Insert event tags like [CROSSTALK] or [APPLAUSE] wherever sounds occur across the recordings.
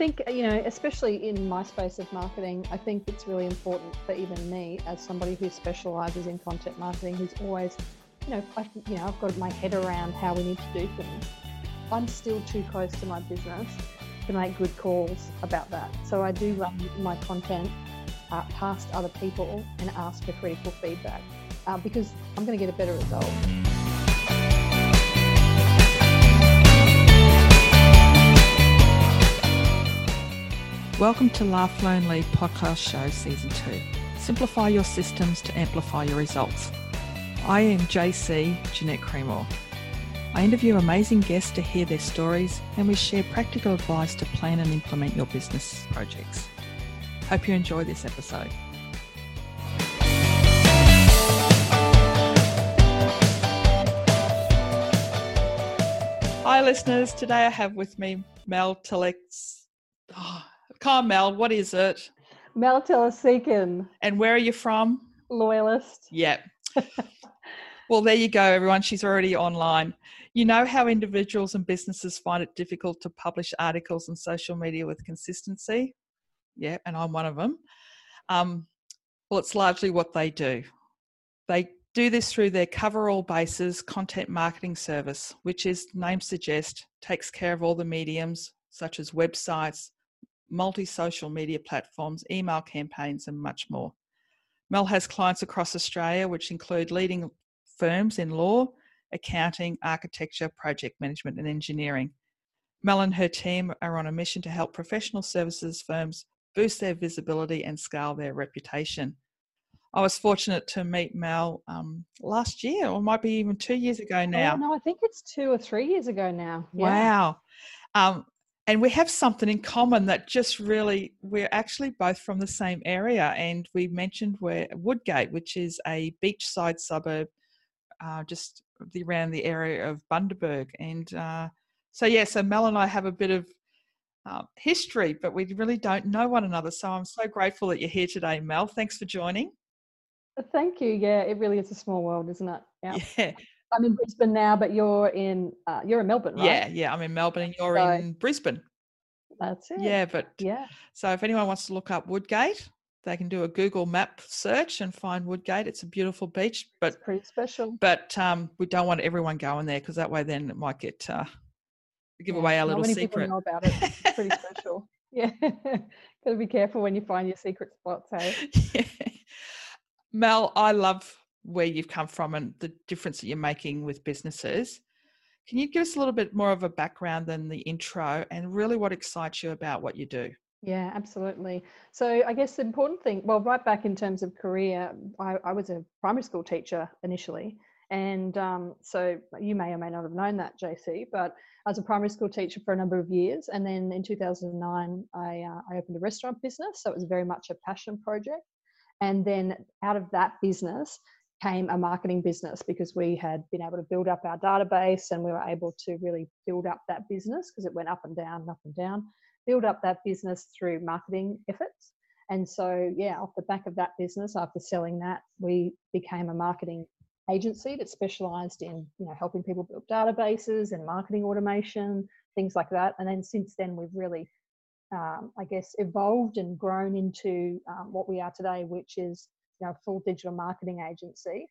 think, you know, especially in my space of marketing, I think it's really important for even me as somebody who specializes in content marketing, who's always, you know, I, you know, I've got my head around how we need to do things. I'm still too close to my business to make good calls about that. So I do run my content uh, past other people and ask for critical feedback uh, because I'm going to get a better result. Welcome to Laugh Lonely podcast show season two. Simplify your systems to amplify your results. I am JC Jeanette Cremor. I interview amazing guests to hear their stories and we share practical advice to plan and implement your business projects. Hope you enjoy this episode. Hi, listeners. Today I have with me Mel Telex. Oh, ah, Carmel, what is it? Mel Telesican. And where are you from? Loyalist. Yep. [LAUGHS] well, there you go, everyone. She's already online. You know how individuals and businesses find it difficult to publish articles on social media with consistency? Yeah, and I'm one of them. Um, well, it's largely what they do. They do this through their cover all bases content marketing service, which is name suggest takes care of all the mediums such as websites, multi social media platforms, email campaigns, and much more. Mel has clients across Australia, which include leading firms in law, accounting, architecture, project management, and engineering. Mel and her team are on a mission to help professional services firms boost their visibility and scale their reputation. I was fortunate to meet Mel um, last year, or might be even two years ago now. Oh, no, I think it's two or three years ago now. Yeah. Wow. Um, and we have something in common that just really we're actually both from the same area. And we mentioned we're woodgate which is a beachside suburb uh, just around the area of bundaberg. And uh, so yeah so mel and i have a bit of uh, history but we really don't know one another. So i'm so grateful that you're here today mel. Thanks for joining. Thank you. Yeah it really is a small world isn't it? Yeah, yeah. I'm in Brisbane now, but you're in uh, you're in Melbourne, right? Yeah, yeah, I'm in Melbourne, and you're so, in Brisbane. That's it. Yeah, but yeah. So if anyone wants to look up Woodgate, they can do a Google map search and find Woodgate. It's a beautiful beach, but it's pretty special. But um, we don't want everyone going there because that way then it might get uh, give yeah, away our little many secret. People know about it. It's pretty [LAUGHS] special. Yeah, [LAUGHS] got to be careful when you find your secret spots. Hey. [LAUGHS] Yeah. Mel, I love where you've come from and the difference that you're making with businesses. Can you give us a little bit more of a background than the intro and really what excites you about what you do? Yeah, absolutely. So I guess the important thing, well, right back in terms of career, I, I was a primary school teacher initially. And um, so you may or may not have known that, JC, but I was a primary school teacher for a number of years. And then in 2009, I, uh, I opened a restaurant business. So it was very much a passion project. And then out of that business, came a marketing business because we had been able to build up our database and we were able to really build up that business because it went up and down, and up and down, build up that business through marketing efforts. And so, yeah, off the back of that business, after selling that, we became a marketing agency that specialized in, you know, helping people build databases and marketing automation, things like that. And then since then, we've really, um, I guess, evolved and grown into um, what we are today, which is you know, full digital marketing agency.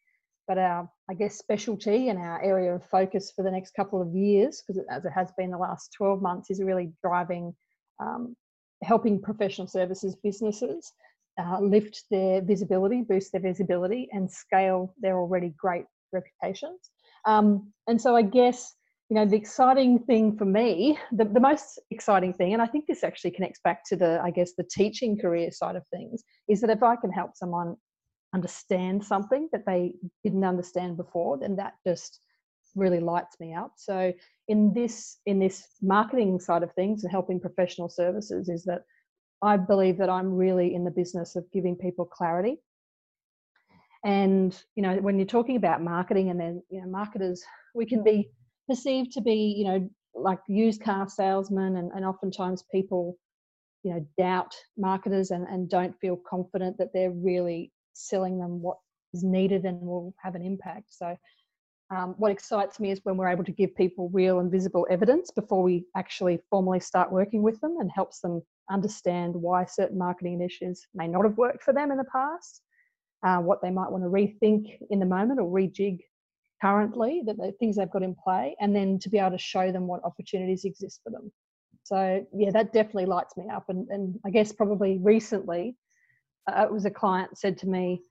But our, I guess, specialty and our area of focus for the next couple of years, because as it has been the last 12 months, is really driving, um, helping professional services businesses uh, lift their visibility, boost their visibility, and scale their already great reputations. Um, and so I guess you know the exciting thing for me the, the most exciting thing and i think this actually connects back to the i guess the teaching career side of things is that if i can help someone understand something that they didn't understand before, then that just really lights me up. So in this in this marketing side of things and helping professional services is that I believe that I'm really in the business of giving people clarity. And you know, when you're talking about marketing and then you know, marketers, we can be perceived to be, you know, like used car salesmen and, and oftentimes people, you know, doubt marketers and, and don't feel confident that they're really selling them what is needed and will have an impact. So Um, what excites me is when we're able to give people real and visible evidence before we actually formally start working with them and helps them understand why certain marketing initiatives may not have worked for them in the past, uh, what they might want to rethink in the moment or rejig currently, that the things they've got in play, and then to be able to show them what opportunities exist for them. So yeah, that definitely lights me up. And, and I guess probably recently, uh, it was a client said to me,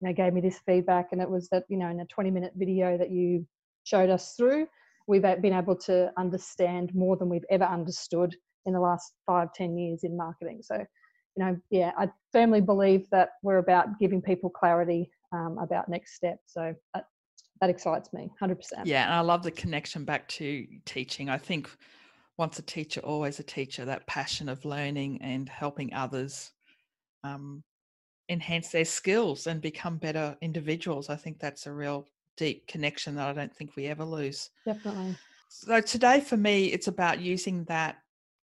you know, gave me this feedback, and it was that you know, in a 20 minute video that you showed us through, we've been able to understand more than we've ever understood in the last five, ten years in marketing. So, you know, yeah, I firmly believe that we're about giving people clarity um, about next steps. So that, that excites me 100%. Yeah, and I love the connection back to teaching. I think once a teacher, always a teacher, that passion of learning and helping others um, enhance their skills and become better individuals. I think that's a real deep connection that I don't think we ever lose. Definitely. So today for me, it's about using that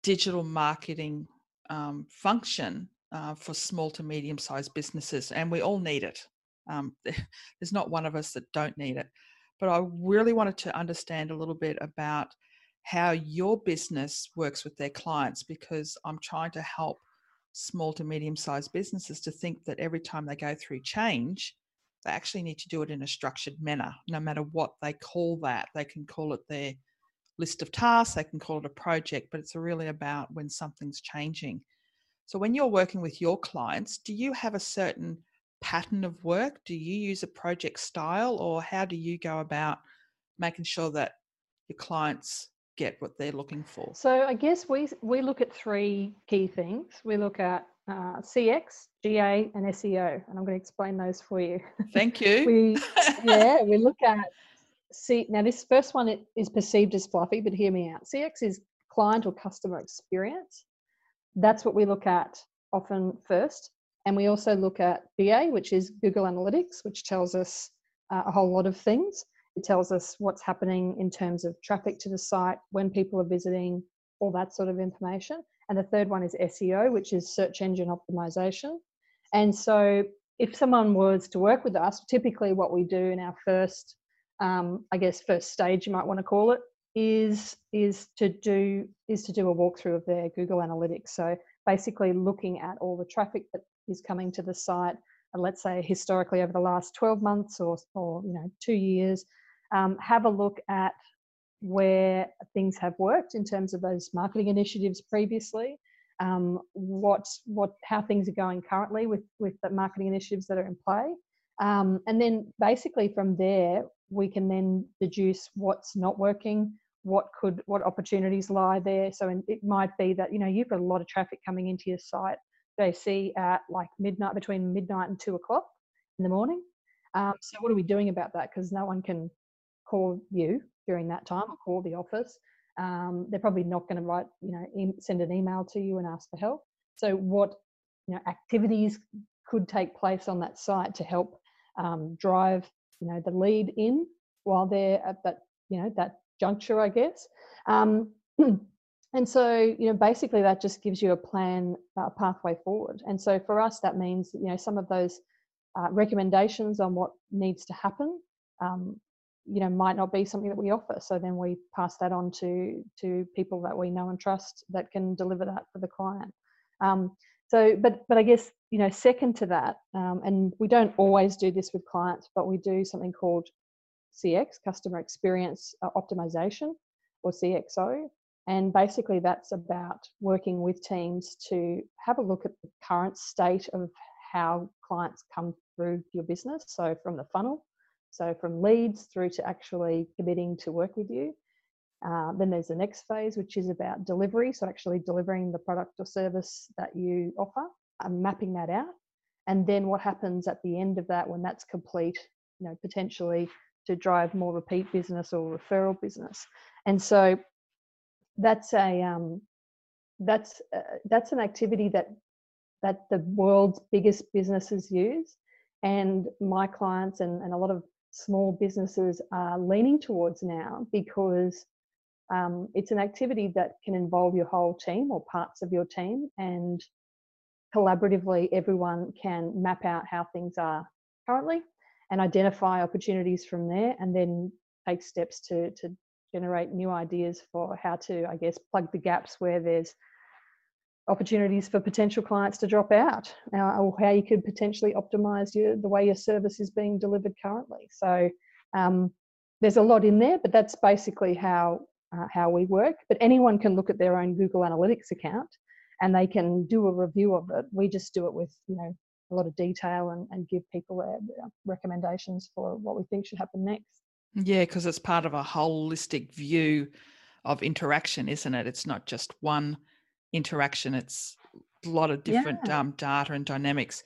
digital marketing um, function uh, for small to medium sized businesses, and we all need it. Um, [LAUGHS] there's not one of us that don't need it. But I really wanted to understand a little bit about how your business works with their clients because I'm trying to help small to medium sized businesses to think that every time they go through change, they actually need to do it in a structured manner, no matter what they call that. They can call it their list of tasks, they can call it a project, but it's really about when something's changing. So, when you're working with your clients, do you have a certain pattern of work? Do you use a project style, or how do you go about making sure that your clients get what they're looking for? So I guess we we look at three key things. We look at uh, CX, GA, and SEO, and I'm going to explain those for you. Thank you. [LAUGHS] we [LAUGHS] yeah we look at see now this first one it is perceived as fluffy, but hear me out. CX is client or customer experience. That's what we look at often first, and we also look at GA, which is Google Analytics, which tells us uh, a whole lot of things. It tells us what's happening in terms of traffic to the site, when people are visiting, all that sort of information. And the third one is SEO, which is search engine optimization. And so, if someone was to work with us, typically what we do in our first, um, I guess, first stage, you might want to call it, is is to do is to do a walkthrough of their Google Analytics. So basically, looking at all the traffic that is coming to the site, and let's say historically over the last 12 months or or you know two years, um, have a look at where things have worked in terms of those marketing initiatives previously, um, what what how things are going currently with with the marketing initiatives that are in play, um, and then basically from there we can then deduce what's not working, what could what opportunities lie there. So it might be that you know you've got a lot of traffic coming into your site. They see at like midnight between midnight and two o'clock in the morning. Um, so what are we doing about that? Because no one can call you during that time or call the office. Um, they're probably not going to write, you know, send an email to you and ask for help. So, what you know, activities could take place on that site to help um, drive, you know, the lead in while they're at that, you know, that juncture, I guess. Um, [CLEARS THROAT] and so, you know, basically that just gives you a plan, a pathway forward. And so for us, that means, you know, some of those uh, recommendations on what needs to happen um, you know might not be something that we offer. So then we pass that on to to people that we know and trust that can deliver that for the client. Um, so but but i guess you know second to that um, and we don't always do this with clients but we do something called cx customer experience uh, optimization or cxo and basically that's about working with teams to have a look at the current state of how clients come through your business. So from the funnel so from leads through to actually committing to work with you. Uh, then there's the next phase, which is about delivery. So actually delivering the product or service that you offer and mapping that out. And then what happens at the end of that when that's complete, you know, potentially to drive more repeat business or referral business. And so that's a um, that's uh, that's an activity that that the world's biggest businesses use and my clients and, and a lot of small businesses are leaning towards now because um, it's an activity that can involve your whole team or parts of your team and collaboratively everyone can map out how things are currently and identify opportunities from there and then take steps to to generate new ideas for how to i guess plug the gaps where there's opportunities for potential clients to drop out uh, or how you could potentially optimize your, the way your service is being delivered currently. So um, there's a lot in there but that's basically how uh, how we work. But anyone can look at their own google analytics account and they can do a review of it. We just do it with you know a lot of detail and, and give people their, recommendations for what we think should happen next. Yeah because it's part of a holistic view of interaction isn't it? It's not just one interaction. It's a lot of different yeah. um, data and dynamics.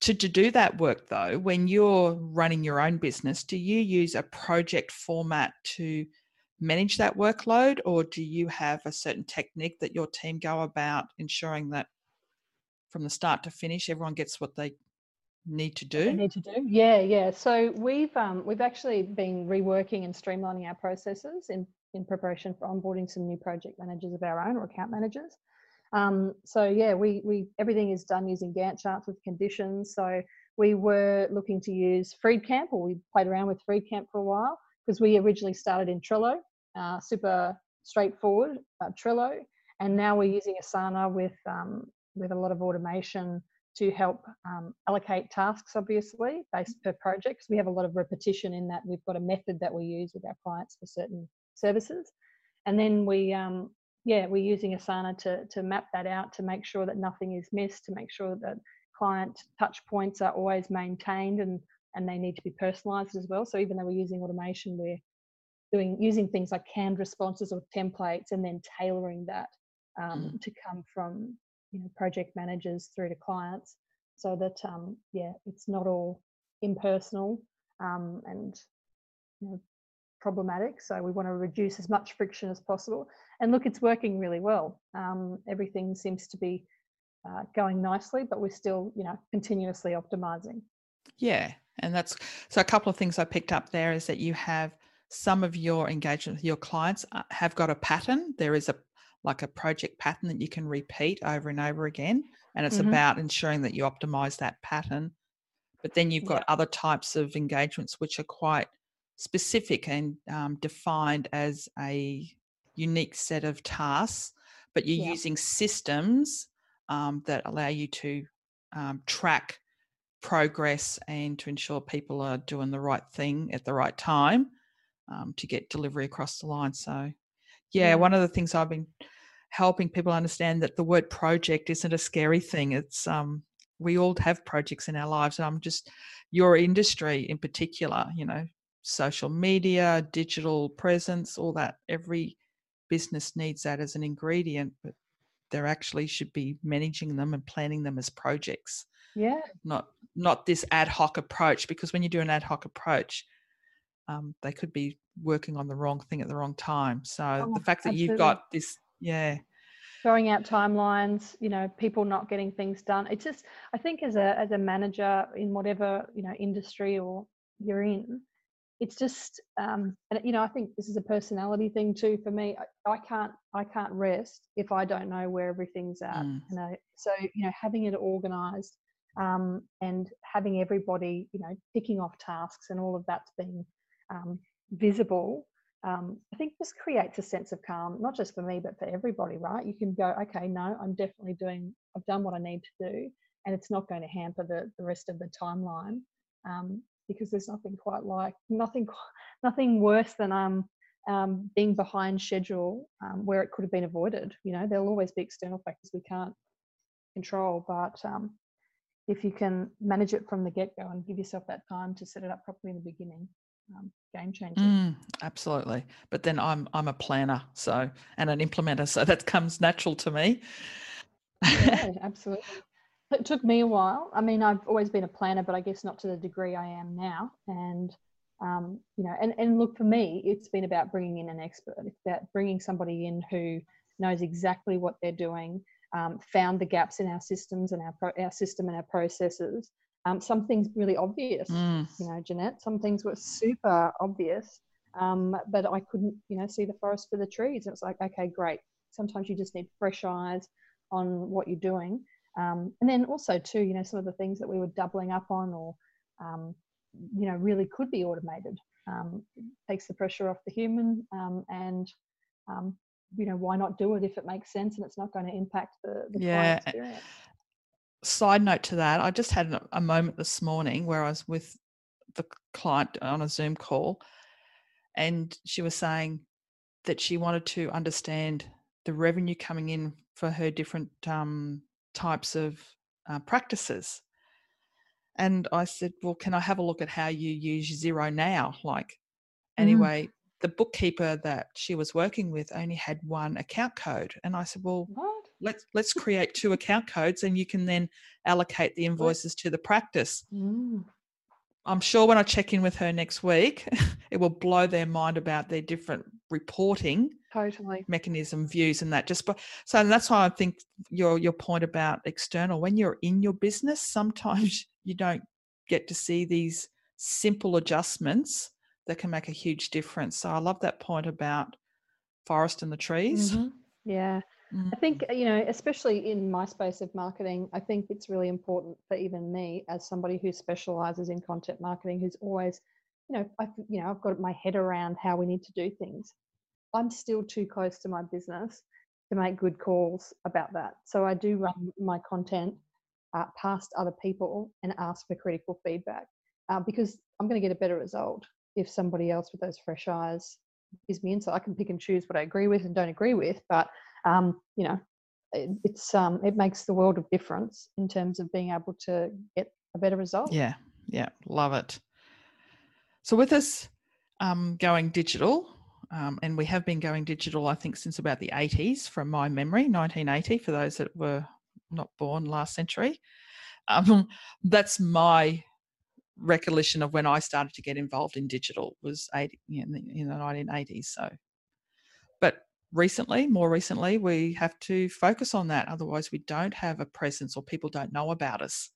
To, to do that work, though, when you're running your own business, do you use a project format to manage that workload, or do you have a certain technique that your team go about ensuring that from the start to finish, everyone gets what they need to do? They need to do, yeah, yeah. So we've um, we've actually been reworking and streamlining our processes in in preparation for onboarding some new project managers of our own or account managers. Um, so yeah, we we everything is done using Gantt charts with conditions. So we were looking to use Freedcamp, or we played around with Freedcamp for a while because we originally started in Trello, uh, super straightforward uh, Trello, and now we're using Asana with um, with a lot of automation to help um, allocate tasks, obviously based per project. We have a lot of repetition in that. We've got a method that we use with our clients for certain services, and then we um, yeah, we're using Asana to, to map that out to make sure that nothing is missed, to make sure that client touch points are always maintained and, and they need to be personalized as well. So even though we're using automation, we're doing using things like canned responses or templates and then tailoring that um, mm. to come from you know project managers through to clients so that um, yeah it's not all impersonal um, and you know, problematic. So we want to reduce as much friction as possible. And look, it's working really well. Um, everything seems to be uh, going nicely, but we're still, you know, continuously optimizing. Yeah, and that's so. A couple of things I picked up there is that you have some of your engagement with your clients uh, have got a pattern. There is a like a project pattern that you can repeat over and over again, and it's mm-hmm. about ensuring that you optimize that pattern. But then you've got other types of engagements which are quite specific and um, defined as a unique set of tasks, but you're yeah. using systems um, that allow you to um, track progress and to ensure people are doing the right thing at the right time um, to get delivery across the line. So, yeah, yeah, one of the things I've been helping people understand that the word project isn't a scary thing. It's um, we all have projects in our lives. And I'm just your industry in particular, you know, social media, digital presence, all that. Every business needs that as an ingredient, but there actually should be managing them and planning them as projects. Yeah. Not not this ad hoc approach, because when you do an ad hoc approach, um, they could be working on the wrong thing at the wrong time. So oh, the fact that absolutely. you've got this, yeah, throwing out timelines, you know, people not getting things done. It's just, I think, as a as a manager in whatever you know industry or you're in, it's just um, and you know i think this is a personality thing too for me I, I, can't i can't rest if i don't know where everything's at mm. you know so you know having it organized um, and having everybody you know picking off tasks and all of that's being um, visible um, i think this creates a sense of calm not just for me but for everybody right you can go okay no i'm definitely doing i've done what i need to do and it's not going to hamper the, the rest of the timeline um, because there's nothing quite like nothing [LAUGHS] nothing worse than um, um, being behind schedule um, where it could have been avoided. You know, there'll always be external factors we can't control, but um, if you can manage it from the get go and give yourself that time to set it up properly in the beginning, um, game changer. Mm, absolutely. But then I'm I'm a planner, so and an implementer, so that comes natural to me. yeah, [LAUGHS] absolutely. It took me a while. I mean, I've always been a planner, but I guess not to the degree I am now. And um, you know, and and look for me, it's been about bringing in an expert. It's about bringing somebody in who knows exactly what they're doing, um, found the gaps in our systems and our pro- our system and our processes. Um, some things really obvious, mm. you know, Jeanette. Some things were super obvious, um, but I couldn't, you know, see the forest for the trees. It was like, okay, great. Sometimes you just need fresh eyes on what you're doing. Um, and then also too, you know, some of the things that we were doubling up on or um, you know really could be automated um, takes the pressure off the human um, and um, you know why not do it if it makes sense and it's not going to impact the, the yeah. client experience side note to that i just had a moment this morning where i was with the client on a zoom call and she was saying that she wanted to understand the revenue coming in for her different um, types of uh, practices and I said, Well, can I have a look at how you use Xero now? Like, mm. anyway, mm. the bookkeeper that she was working with only had one account code. And I said, Well, what? let's let's create two account codes and you can then allocate the invoices to the practice. Mm. I'm sure when I check in with her next week, [LAUGHS] it will blow their mind about their different reporting totally mechanism views and that just but so that's why I think your your point about external when you're in your business sometimes [LAUGHS] you don't get to see these simple adjustments that can make a huge difference. So I love that point about forest and the trees. Mm-hmm. Yeah. Mm-hmm. I think, you know, especially in my space of marketing, I think it's really important for even me as somebody who specializes in content marketing, who's always, you know, I've, you know, I've got my head around how we need to do things. I'm still too close to my business to make good calls about that. So I do run my content uh, past other people and ask for critical feedback uh, because I'm going to get a better result if somebody else with those fresh eyes gives me insight. I can pick and choose what I agree with and don't agree with, but um, you know, it, it's um, it makes the world of difference in terms of being able to get a better result. Yeah, yeah, love it. So with us um, going digital, um, and we have been going digital, I think, since about the 80s, from my memory, 1980, for those that were not born last century. Um, that's my recollection of when I started to get involved in digital was 80, in, the, in the 1980s. So, but recently, more recently, we have to focus on that. Otherwise, we don't have a presence or people don't know about us.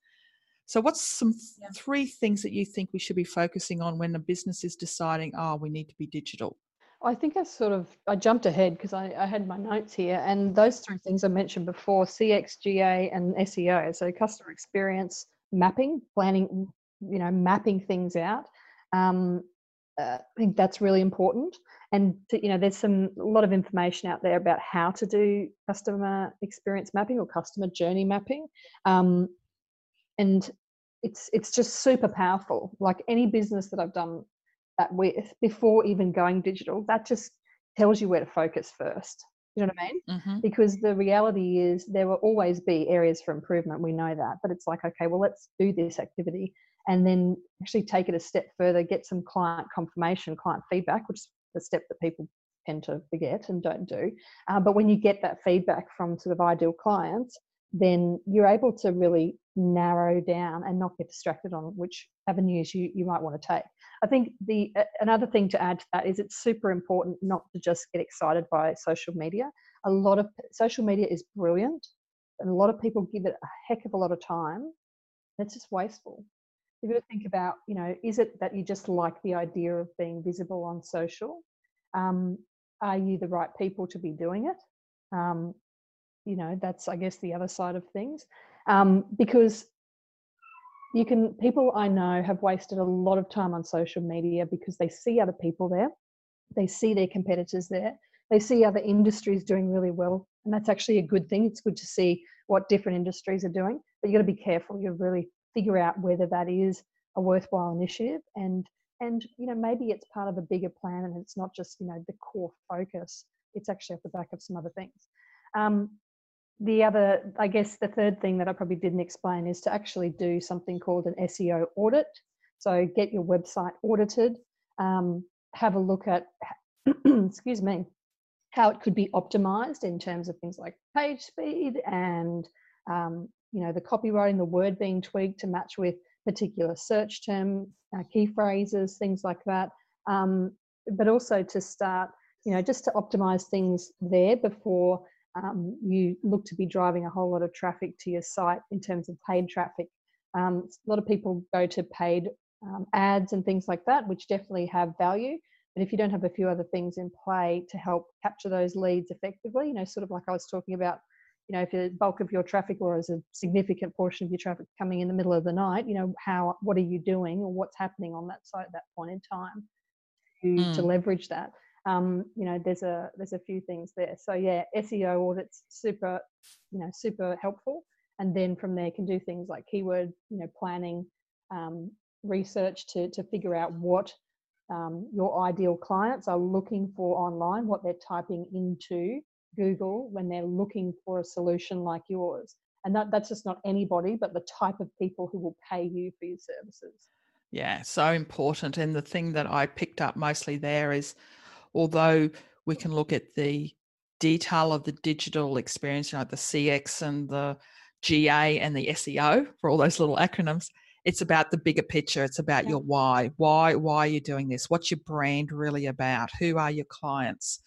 So, what's some yeah. three things that you think we should be focusing on when a business is deciding, oh, we need to be digital? I think I sort of I jumped ahead because I, I, had my notes here, and those three things I mentioned before: CXGA and SEO. So customer experience mapping, planning, you know, mapping things out. Um, uh, I think that's really important. And to, you know, there's some a lot of information out there about how to do customer experience mapping or customer journey mapping, um, and it's it's just super powerful. Like any business that I've done that with before even going digital, that just tells you where to focus first. You know what I mean? Mm-hmm. Because the reality is there will always be areas for improvement. We know that. But it's like, okay, well, let's do this activity and then actually take it a step further, get some client confirmation, client feedback, which is the step that people tend to forget and don't do. Uh, but when you get that feedback from sort of ideal clients, then you're able to really narrow down and not get distracted on which avenues you, you might want to take. I think the uh, another thing to add to that is it's super important not to just get excited by social media. A lot of social media is brilliant, and a lot of people give it a heck of a lot of time. It's just wasteful. You've got to think about, you know, is it that you just like the idea of being visible on social? Um, are you the right people to be doing it? Um, you know, that's I guess the other side of things, um, because you can people i know have wasted a lot of time on social media because they see other people there they see their competitors there they see other industries doing really well and that's actually a good thing. It's good to see what different industries are doing but you've got to be careful. You really figure out whether that is a worthwhile initiative and and you know maybe it's part of a bigger plan and it's not just you know the core focus. It's actually at the back of some other things. Um, the other, I guess, the third thing that I probably didn't explain is to actually do something called an SEO audit. So get your website audited, um, have a look at, [CLEARS THROAT] excuse me, how it could be optimized in terms of things like page speed and um, you know the copywriting, the word being tweaked to match with particular search term uh, key phrases, things like that. Um, but also to start, you know, just to optimize things there before um, you look to be driving a whole lot of traffic to your site in terms of paid traffic. Um, a lot of people go to paid um, ads and things like that, which definitely have value. But if you don't have a few other things in play to help capture those leads effectively, you know, sort of like I was talking about you know if the bulk of your traffic or as a significant portion of your traffic coming in the middle of the night you know how what are you doing or what's happening on that site at that point in time to, mm. to leverage that um, you know there's a there's a few things there. So yeah seo audits super you know super helpful. And then from there can do things like keyword you know planning um, research to to figure out what um, your ideal clients are looking for online what they're typing into google when they're looking for a solution like yours. And that, that's just not anybody but the type of people who will pay you for your services. Yeah so important. And the thing that i picked up mostly there is although we can look at the detail of the digital experience, you know, the CX and the GA and the SEO for all those little acronyms. It's about the bigger picture. It's about yeah. your why. Why? Why are you doing this? What's your brand really about? Who are your clients?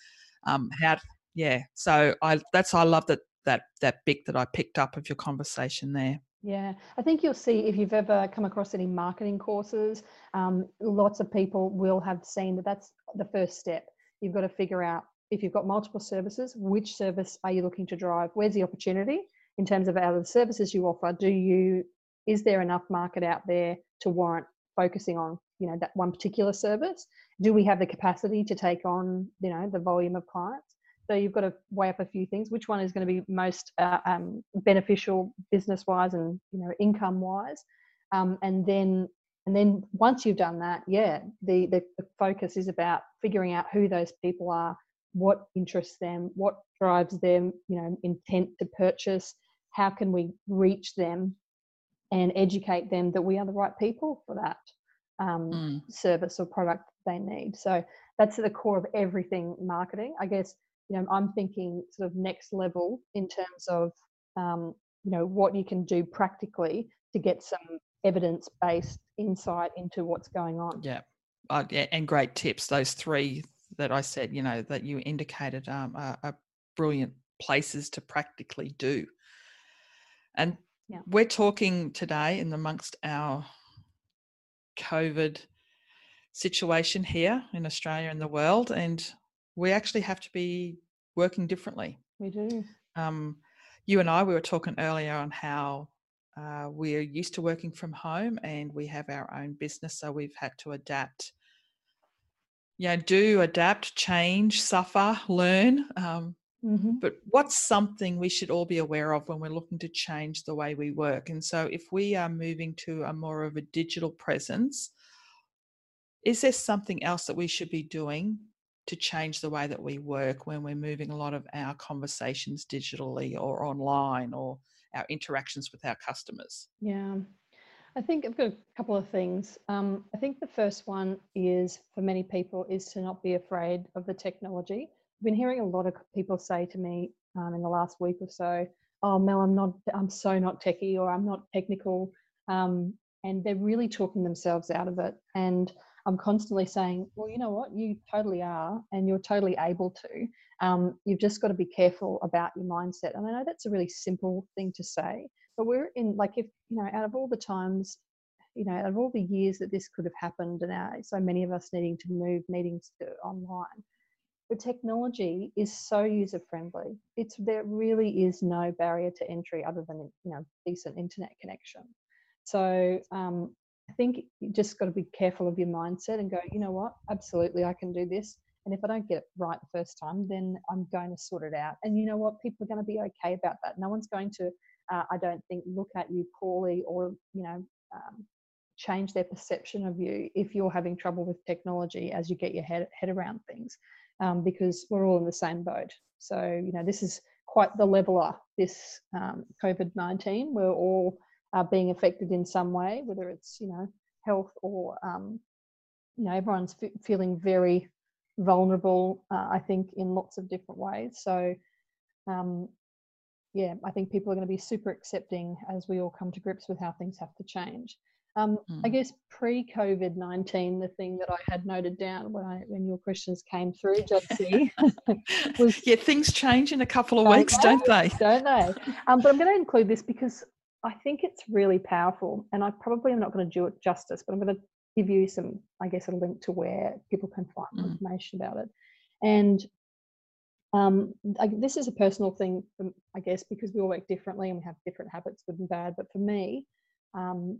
Um, how? Yeah. So I that's I love that that that bit that I picked up of your conversation there. Yeah, I think you'll see if you've ever come across any marketing courses, um, lots of people will have seen that that's the first step. You've got to figure out if you've got multiple services, which service are you looking to drive? Where's the opportunity in terms of the services you offer? Do you is there enough market out there to warrant focusing on you know that one particular service? Do we have the capacity to take on you know the volume of clients? So you've got to weigh up a few things. Which one is going to be most uh, um, beneficial business wise and you know income wise, um, and then and then once you've done that, yeah, the, the the focus is about figuring out who those people are, what interests them, what drives them, you know, intent to purchase. How can we reach them and educate them that we are the right people for that um, mm. service or product they need? So that's at the core of everything marketing. I guess you know, I'm thinking sort of next level in terms of, um, you know, what you can do practically to get some evidence based insight into what's going on. Yeah. Uh, yeah. And great tips. Those three that I said, you know, that you indicated um, are, are brilliant places to practically do. And yeah. we're talking today in amongst our COVID situation here in Australia and the world. And we actually have to be working differently. We do. Um, you and I, we were talking earlier on how uh, we're used to working from home and we have our own business, so we've had to adapt. Yeah, do adapt, change, suffer, learn. Um, mm-hmm. But what's something we should all be aware of when we're looking to change the way we work? And so, if we are moving to a more of a digital presence, is there something else that we should be doing to change the way that we work when we're moving a lot of our conversations digitally or online or our interactions with our customers? Yeah, I think I've got a couple of things. Um, I think the first one is for many people is to not be afraid of the technology. I've been hearing a lot of people say to me um, in the last week or so, "Oh, Mel, I'm not, I'm so not techie, or I'm not technical," um, and they're really talking themselves out of it. And I'm constantly saying, well, you know what, you totally are, and you're totally able to. Um, you've just got to be careful about your mindset. And I know that's a really simple thing to say, but we're in like if you know, out of all the times, you know, out of all the years that this could have happened, and now so many of us needing to move meetings to online, the technology is so user friendly. It's there really is no barrier to entry other than you know decent internet connection. So um, I think you just got to be careful of your mindset and go, you know what, absolutely, I can do this. And if I don't get it right the first time, then I'm going to sort it out. And you know what, people are going to be okay about that. No one's going to, uh, I don't think, look at you poorly or, you know, um, change their perception of you if you're having trouble with technology as you get your head, head around things, um, because we're all in the same boat. So, you know, this is quite the leveler, this um, COVID 19. We're all are being affected in some way, whether it's you know health or um, you know everyone's f- feeling very vulnerable. Uh, I think in lots of different ways. So um, yeah, I think people are going to be super accepting as we all come to grips with how things have to change. Um, mm. I guess pre COVID nineteen, the thing that I had noted down when I when your questions came through, JC, [LAUGHS] was yeah, things change in a couple of weeks, they? don't they? Don't they? Um, but I'm going to include this because I think it's really powerful, and I probably am not going to do it justice, but I'm going to give you some, I guess, a link to where people can find mm. information about it. And um, I, this is a personal thing, for, I guess, because we all work differently and we have different habits, good and bad. But for me, um,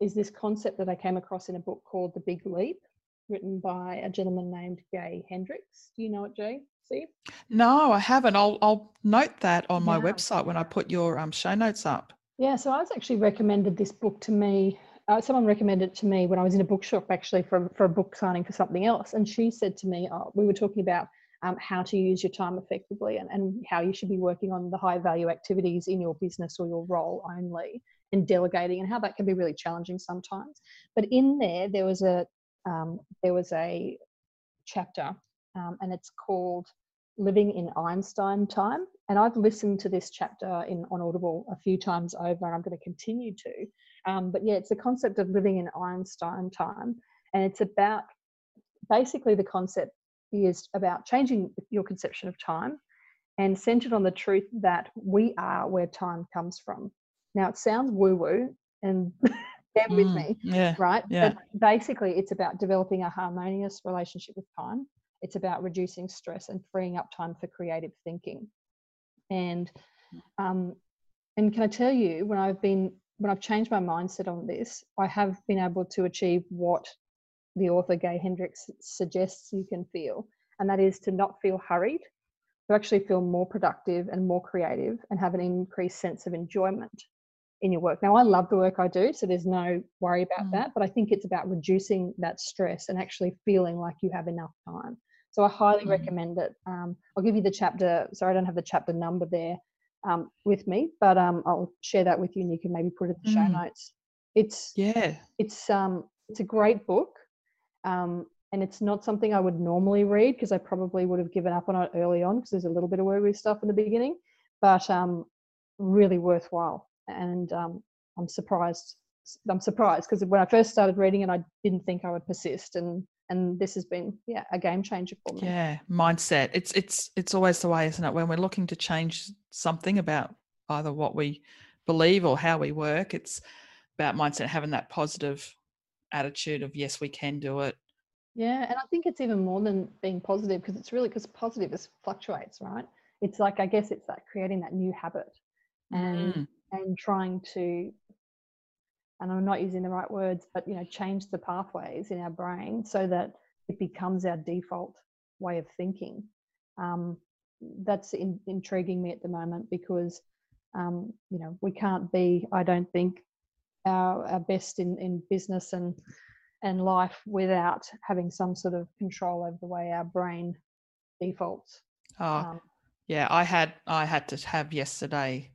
is this concept that I came across in a book called The Big Leap, written by a gentleman named Gay Hendricks. Do you know it, Jay? See? No, I haven't. I'll I'll note that on my yeah. website when I put your um, show notes up. Yeah, so I was actually recommended this book to me. Uh, someone recommended it to me when I was in a bookshop actually for, for a book signing for something else. And she said to me, oh, we were talking about um, how to use your time effectively and, and how you should be working on the high value activities in your business or your role only and delegating and how that can be really challenging sometimes. But in there, there was a um, there was a chapter um, and it's called Living in Einstein Time. And I've listened to this chapter in on Audible a few times over, and I'm going to continue to. Um, but yeah, it's the concept of living in Einstein time, and it's about basically the concept is about changing your conception of time and centered on the truth that we are where time comes from. Now, it sounds woo woo, and [LAUGHS] bear mm, with me, yeah, right? Yeah. But basically, it's about developing a harmonious relationship with time. It's about reducing stress and freeing up time for creative thinking. And um, and can I tell you, when I've been when I've changed my mindset on this, I have been able to achieve what the author Gay Hendricks suggests you can feel, and that is to not feel hurried, to actually feel more productive and more creative, and have an increased sense of enjoyment in your work. Now, I love the work I do, so there's no worry about mm. that, but I think it's about reducing that stress and actually feeling like you have enough time. So I highly mm. recommend it. Um, I'll give you the chapter. Sorry, I don't have the chapter number there um, with me, but um, I'll share that with you, and you can maybe put it in the mm. show notes. It's yeah, it's um, it's a great book. Um, and it's not something I would normally read because I probably would have given up on it early on because there's a little bit of woo stuff in the beginning, but um, really worthwhile. And um, I'm surprised. I'm surprised because when I first started reading it, I didn't think I would persist, and and this has been yeah a game changer for me. Yeah, mindset. It's it's it's always the way, isn't it? When we're looking to change something about either what we believe or how we work, it's about mindset, having that positive attitude of yes we can do it yeah and i think it's even more than being positive because it's really because positive is fluctuates right it's like i guess it's like creating that new habit and mm. and trying to and i'm not using the right words but you know change the pathways in our brain so that it becomes our default way of thinking um, that's in, intriguing me at the moment because um, you know we can't be i don't think our, our best in, in business and and life without having some sort of control over the way our brain defaults. Oh, um, yeah, I had I had to have yesterday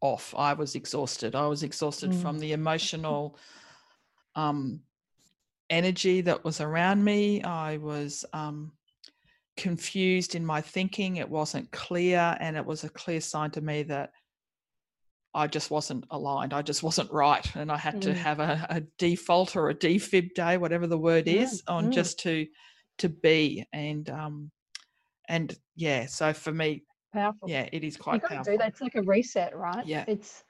off. I was exhausted. I was exhausted mm. from the emotional [LAUGHS] um, energy that was around me. I was um, confused in my thinking. It wasn't clear, and it was a clear sign to me that I just wasn't aligned. I just wasn't right. And I had mm. to have a, a, default or a defib day, whatever the word is, on mm. just to to be. And um and yeah, so for me, powerful. Yeah, it is quite you powerful. Do that. It's like a reset, right? Yeah. It's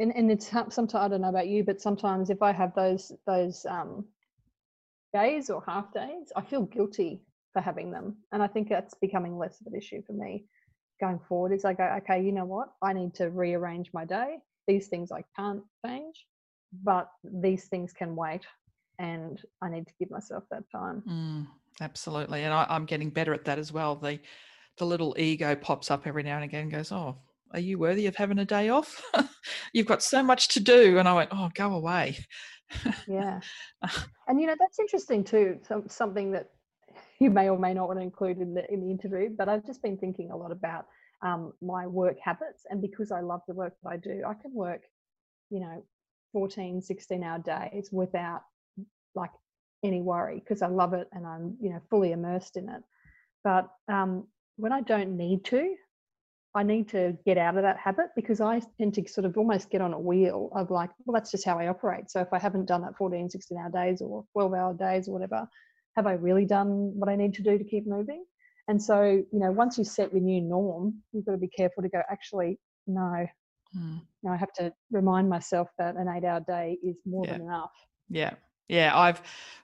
and, and it's sometimes I don't know about you, but sometimes if I have those those um days or half days, I feel guilty for having them. And I think that's becoming less of an issue for me going forward is I go, okay, you know what? I need to rearrange my day. These things I can't change, but these things can wait. And I need to give myself that time. Mm, absolutely. And I, I'm getting better at that as well. The the little ego pops up every now and again and goes, Oh, are you worthy of having a day off? [LAUGHS] You've got so much to do. And I went, Oh, go away. yeah. [LAUGHS] And you know, that's interesting too. So, something that [LAUGHS] you may or may not want to include in the in the interview. But I've just been thinking a lot about um, my work habits, and because I love the work that I do, I can work, you know, 14, 16 hour days without like any worry because I love it and I'm you know fully immersed in it. But um, when I don't need to, I need to get out of that habit because I tend to sort of almost get on a wheel of like, well, that's just how I operate. So if I haven't done that 14, 16 hour days or 12 hour days or whatever, have I really done what I need to do to keep moving? And so, you know, once you set your new norm, you've got to be careful to go, actually, no. Now I have to remind myself that an eight hour day is more yeah. than enough. Yeah. Yeah. I've,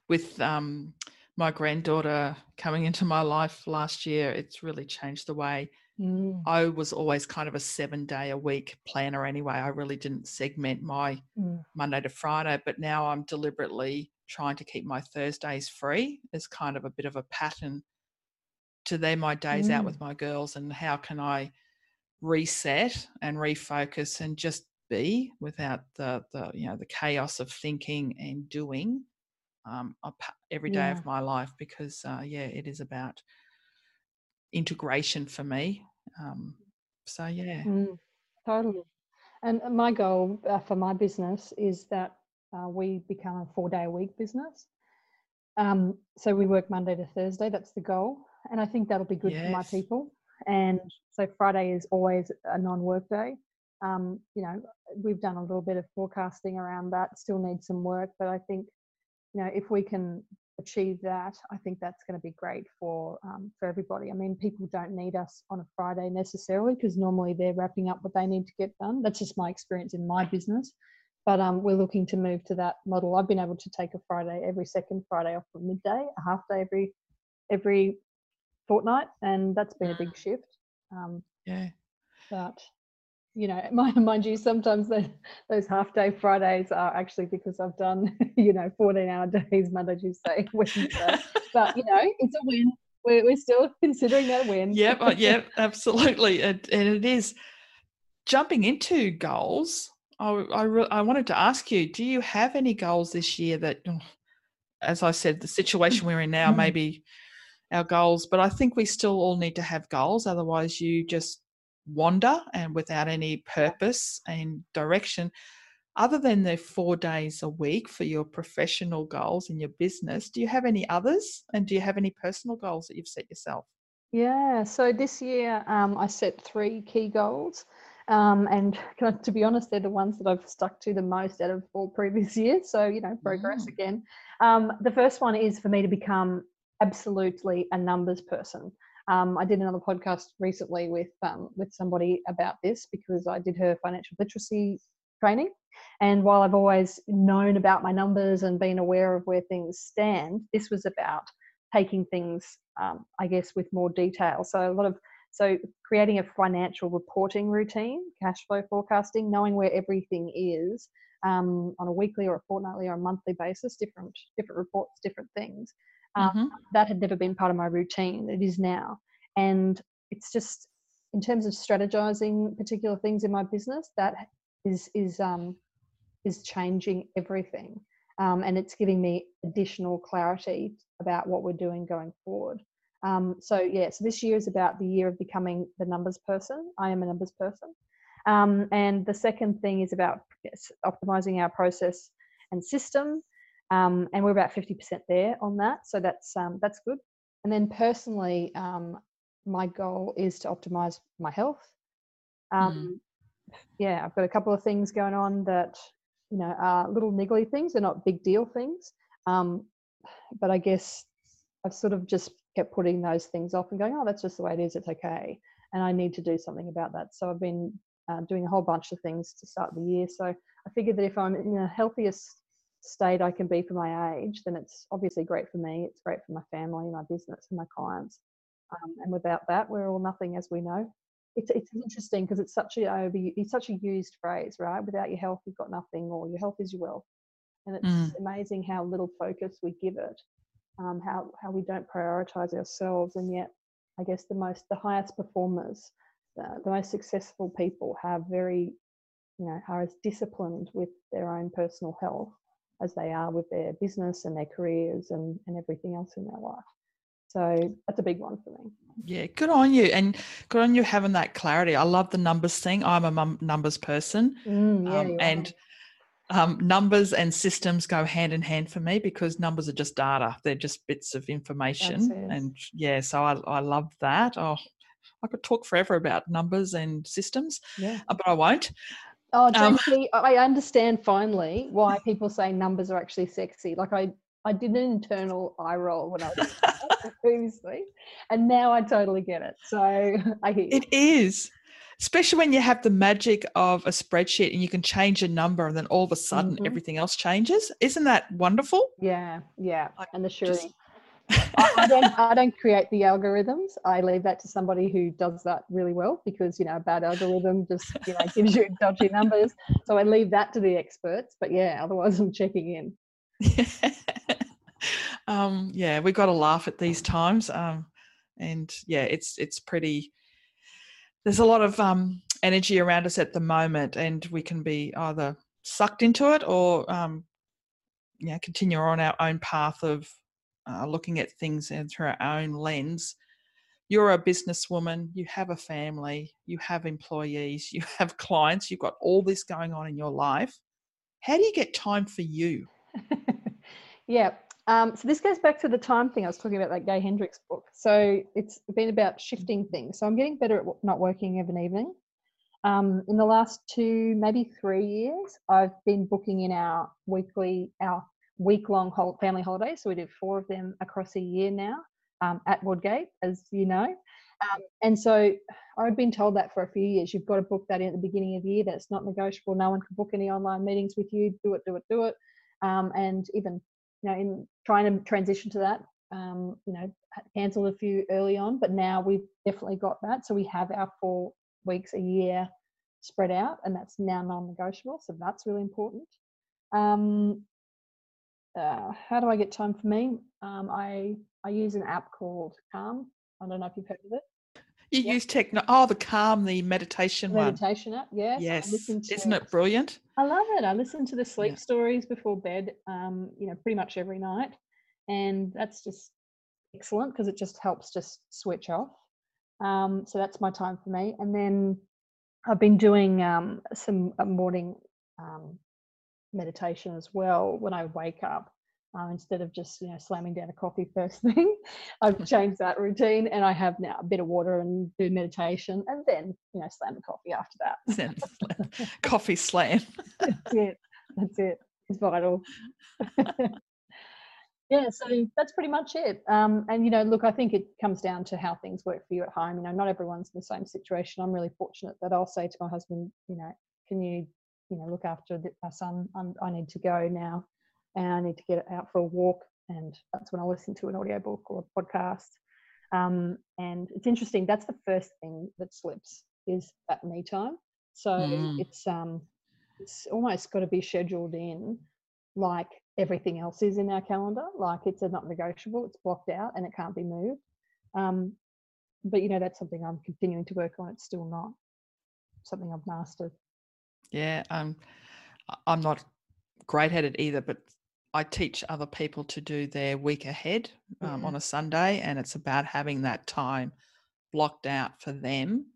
with um, my granddaughter coming into my life last year, it's really changed the way Mm, I was always kind of a seven day a week planner anyway. I really didn't segment my mm, Monday to Friday, but now I'm deliberately trying to keep my Thursdays free as kind of a bit of a pattern to they're my days out Mm. with my girls and how can I reset and refocus and just be without the the you know the chaos of thinking and doing um every day Yeah. of my life because uh, yeah it is about integration for me um so yeah mm, totally. And my goal uh, for my business is that uh, we become a four day a week business. Um, so we work Monday to Thursday. That's the goal, and I think that'll be good for my people. And so Friday is always a non-work day. Um, you know, we've done a little bit of forecasting around that. Still need some work, but I think you know if we can achieve that, I think that's going to be great for um, for everybody. I mean, people don't need us on a Friday necessarily because normally they're wrapping up what they need to get done. That's just my experience in my business but um, we're looking to move to that model. I've been able to take a Friday every second Friday off for midday, a half day every every fortnight, and that's been a big shift. Um, yeah but you know, [LAUGHS] mind, mind you, sometimes the, those half day Fridays are actually because I've done [LAUGHS] you know 14 hour days Monday, Tuesday, [LAUGHS] Wednesday. but you know, it's a win. We're, we're still considering that a win. yep uh, yep absolutely and, and it is jumping into goals i I, re- I wanted to ask you do you have any goals this year that oh, as i said the situation we're in now maybe our goals but i think we still all need to have goals otherwise you just wander and without any purpose and direction other than the four days a week for your professional goals in your business do you have any others and do you have any personal goals that you've set yourself Yeah, so this year um, I set three key goals. Um, and to be honest, they're the ones that I've stuck to the most out of all previous [LAUGHS] years. So, you know, progress Mm. again. Um, the first one is for me to become absolutely a numbers person. Um, I did another podcast recently with um, with somebody about this because I did her financial literacy training. And while I've always known about my numbers and been aware of where things stand, this was about taking things, um, I guess, with more detail. So a lot of so creating a financial reporting routine, cash flow forecasting, knowing where everything is um, on a weekly or a fortnightly or a monthly basis, different different reports, different things. Um, Mhm. That had never been part of my routine. It is now, and it's just in terms of strategizing particular things in my business that is is um, is changing everything um, and it's giving me additional clarity about what we're doing going forward. Um, so yeah, so this year is about the year of becoming the numbers person. I am a numbers person, um, and the second thing is about yes, optimizing our process and system, um, and we're about fifty percent there on that. So that's um, that's good. And then personally, um, my goal is to optimize my health. Um, Yeah, I've got a couple of things going on that you know are little niggly things. They're not big deal things, um, but I guess I've sort of just kept putting those things off and going, oh, that's just the way it is. It's okay, and I need to do something about that. So I've been uh, doing a whole bunch of things to start the year. So I figured that if I'm in the healthiest state I can be for my age, then it's obviously great for me. It's great for my family, my business, and my clients. Um, and without that, we're all nothing, as we know. It's it's interesting because it's such a over it's such a used phrase, right? Without your health, you've got nothing, or your health is your wealth. And it's Mm. amazing how little focus we give it, um, how how we don't prioritize ourselves, and yet I guess the most the highest performers, uh, the most successful people have very, you know, are as disciplined with their own personal health as they are with their business and their careers and, and everything else in their life. So that's a big one for me. Yeah, good on you, and good on you having that clarity. I love the numbers thing. I'm a mum, numbers person, Mm, yeah, um, and um, numbers and systems go hand in hand for me because numbers are just data; they're just bits of information. And yeah, so I, I love that. Oh, I could talk forever about numbers and systems, yeah. uh, but I won't. Oh, Um, JC, I understand finally why people say numbers are actually sexy. Like I, I did an internal eye roll when I was previously, [LAUGHS] and now I totally get it. So [LAUGHS] I hear you. It is. Especially when you have the magic of a spreadsheet and you can change a number and then all of a sudden Mhm. everything else changes. Isn't that wonderful? Yeah, yeah, Like, and the just- surety. I, I, don't, [LAUGHS] I don't create the algorithms. I leave that to somebody who does that really well because, you know, a bad algorithm just, you know, gives you dodgy numbers. So I leave that to the experts. But yeah, otherwise I'm checking in. [LAUGHS] um, yeah, we've got to laugh at these times. Um, and yeah, it's, it's pretty, there's a lot of um, energy around us at the moment and we can be either sucked into it or um, you know, continue on our own path of uh, looking at things through our own lens. You're a businesswoman, you have a family, you have employees, [LAUGHS] you have clients, you've got all this going on in your life. How do you get time for you? [LAUGHS] yeah. Um, so this goes back to the time thing I was talking about, that Gay Hendricks book. So it's been about shifting things. So I'm getting better at not working of an evening. Um, in the last two, maybe three years, I've been booking in our weekly, our week-long family holidays. So we do four of them across a year now um, at Woodgate, as you know. Um, and so I've been told that for a few years. You've got to book that in at the beginning of the year. That's not negotiable. No one can book any online meetings with you. Do it, do it, do it. Um, and even you know, in trying to transition to that, um, you know, cancelled a few early on, but now we've definitely got that. So we have our four weeks a year spread out, and that's now non-negotiable. So that's really important. Um, uh, how do I get time for me? Um, I I use an app called Calm. I don't know if you've heard of it. You use techno. Oh, the Calm, the meditation, meditation one. app. Yes. Yes. To, Isn't it brilliant? I love it. I listen to the sleep yeah. stories before bed. Um, you know, pretty much every night, and that's just excellent because it just helps just switch off. Um, so that's my time for me. And then I've been doing um, some morning um, meditation as well when I wake up. Um, instead of just you know slamming down a coffee first [LAUGHS] thing, I've changed that routine and I have now a bit of water and do meditation and then you know slam the coffee after that. [LAUGHS] coffee slam. [LAUGHS] That's it. That's it. It's vital. yeah so that's pretty much it um, and you know look i think it comes down to how things work for you at home you know not everyone's in the same situation i'm really fortunate that i'll say to my husband you know can you you know look after the, our son I'm, i need to go now and i need to get out for a walk and that's when i listen to an audiobook or a podcast um, and it's interesting that's the first thing that slips is that me time so mm. it's um it's almost got to be scheduled in like everything else is in our calendar. Like it's a not negotiable, it's blocked out and it can't be moved. Um, but you know, that's something I'm continuing to work on. It's still not something I've mastered. Yeah, um, I'm not great at it either, but I teach other people to do their week ahead um, on a Sunday, and it's about having that time blocked out for them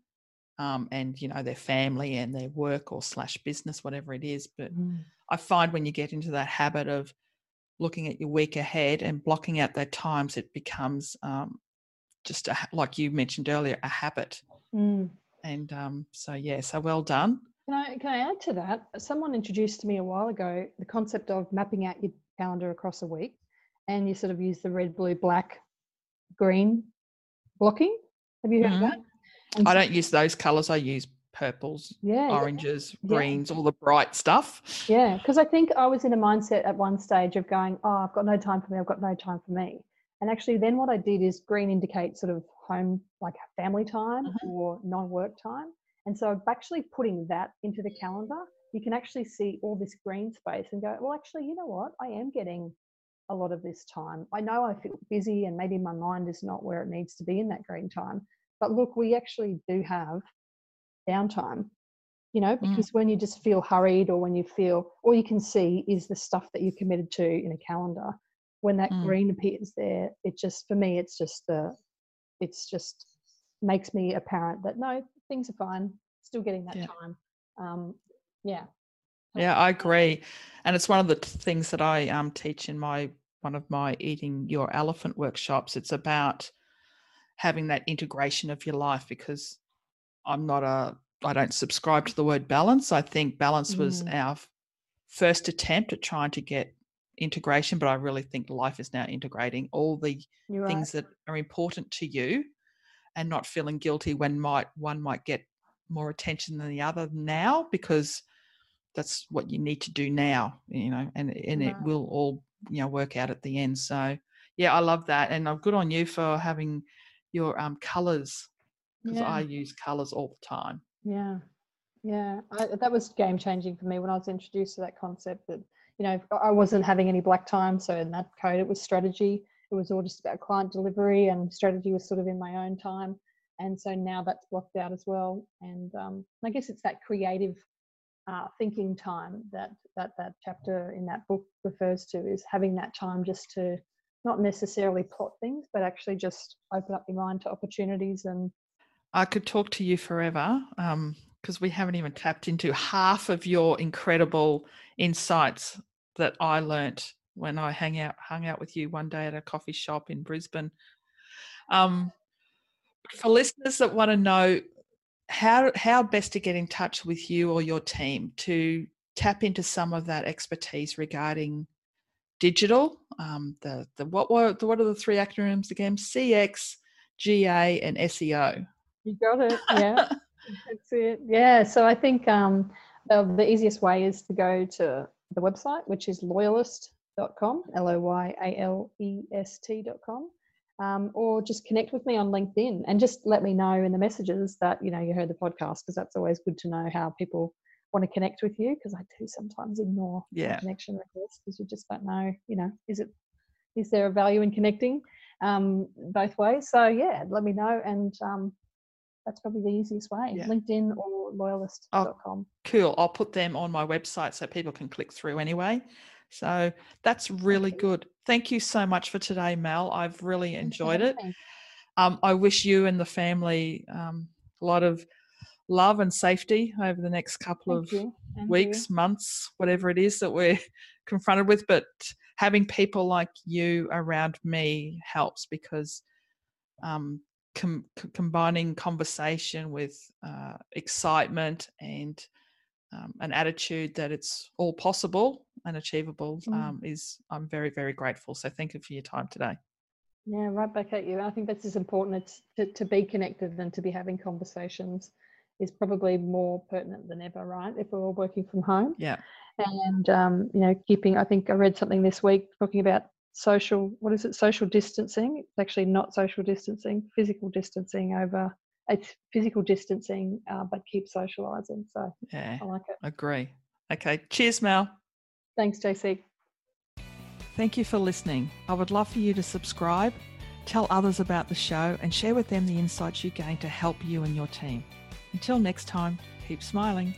um, and you know their family and their work or slash business, whatever it is. But mm. I find when you get into that habit of looking at your week ahead and blocking out their times, it becomes um, just a, like you mentioned earlier, a habit. Mm. And um, so yeah, so well done. Can I can I add to that? Someone introduced to me a while ago the concept of mapping out your calendar across a week, and you sort of use the red, blue, black, green blocking. Have you heard mm-hmm. of that? And I don't use those colors. I use purples, yeah, oranges, yeah. greens, all the bright stuff. Yeah, because I think I was in a mindset at one stage of going, oh, I've got no time for me. I've got no time for me. And actually, then what I did is green indicates sort of home, like family time mm-hmm. or non-work time. And so actually putting that into the calendar, you can actually see all this green space and go, well, actually, you know what? I am getting a lot of this time. I know I feel busy and maybe my mind is not where it needs to be in that green time. But look, we actually do have downtime, you know, mm. because mm. when you just feel hurried or when you feel, all you can see is the stuff that you're committed to in a calendar. When that mm. green appears there, it just, for me, it's just the, it's just makes me apparent that no, things are fine, still getting that yeah. time. Um, yeah. Yeah, I agree. And it's one of the things that I um, teach in my one of my eating your elephant workshops. It's about having that integration of your life because I'm not a I don't subscribe to the word balance. I think balance mm. was our first attempt at trying to get integration, but I really think life is now integrating all the You're things right. that are important to you and not feeling guilty when might one might get more attention than the other now because that's what you need to do now, you know, and and right. it will all you know work out at the end. So yeah, I love that, and I'm good on you for having your um, colors because Yeah. I use colors all the time. Yeah, yeah, I, that was game changing for me when I was introduced to that concept. That you know, I wasn't having any black time, so in that code it was strategy. It was all just about client delivery, and strategy was sort of in my own time. And so now that's blocked out as well. And um, I guess it's that creative uh, thinking time that that that chapter in that book refers to is having that time just to not necessarily plot things, but actually just open up your mind to opportunities and I could talk to you forever because we haven't even tapped into half of your incredible insights that I learnt when I hang out hung out with you one day at a coffee shop in Brisbane. Um, for listeners that want to know how how best to get in touch with you or your team to tap into some of that expertise regarding digital, um, the the what were the, what are the three acronyms again? CX, GA, and SEO. You got it. Yeah, [LAUGHS] that's it. Yeah. So I think um, the, the easiest way is to go to the website, which is loyalest.com, L O Y A L E S T.com, um, or just connect with me on LinkedIn and just let me know in the messages that you know you heard the podcast because that's always good to know how people want to connect with you because I do sometimes ignore Yeah. connection requests because you just don't know, you know, is it is there a value in connecting um, both ways? So yeah, let me know and um, that's probably the easiest way. Yeah. LinkedIn or loyalest.com. Cool. I'll put them on my website so people can click through anyway. So that's really good. Thank you so much for today, Mel. I've really enjoyed it. Um, I wish you and the family um, a lot of love and safety over the next couple Thank of you. and you. weeks, months, whatever it is that we're [LAUGHS] confronted with. But having people like you around me helps because um, com- combining conversation with uh, excitement and um, an attitude that it's all possible and achievable Mm. um, is I'm very very grateful. So thank you for your time today. Yeah, right back at you. I think that's as important. It's to, to be connected and to be having conversations is probably more pertinent than ever, right? If we're all working from home. Yeah. And um, you know, keeping I think I read something this week talking about social what is it, social distancing. It's actually not social distancing, physical distancing over it's physical distancing, uh, but keep socializing. So Yeah, I like it. agree. Okay, cheers, Mel. Thanks, JC. Thank you for listening. I would love for you to subscribe, tell others about the show, and share with them the insights you gain to help you and your team. Until next time, keep smiling.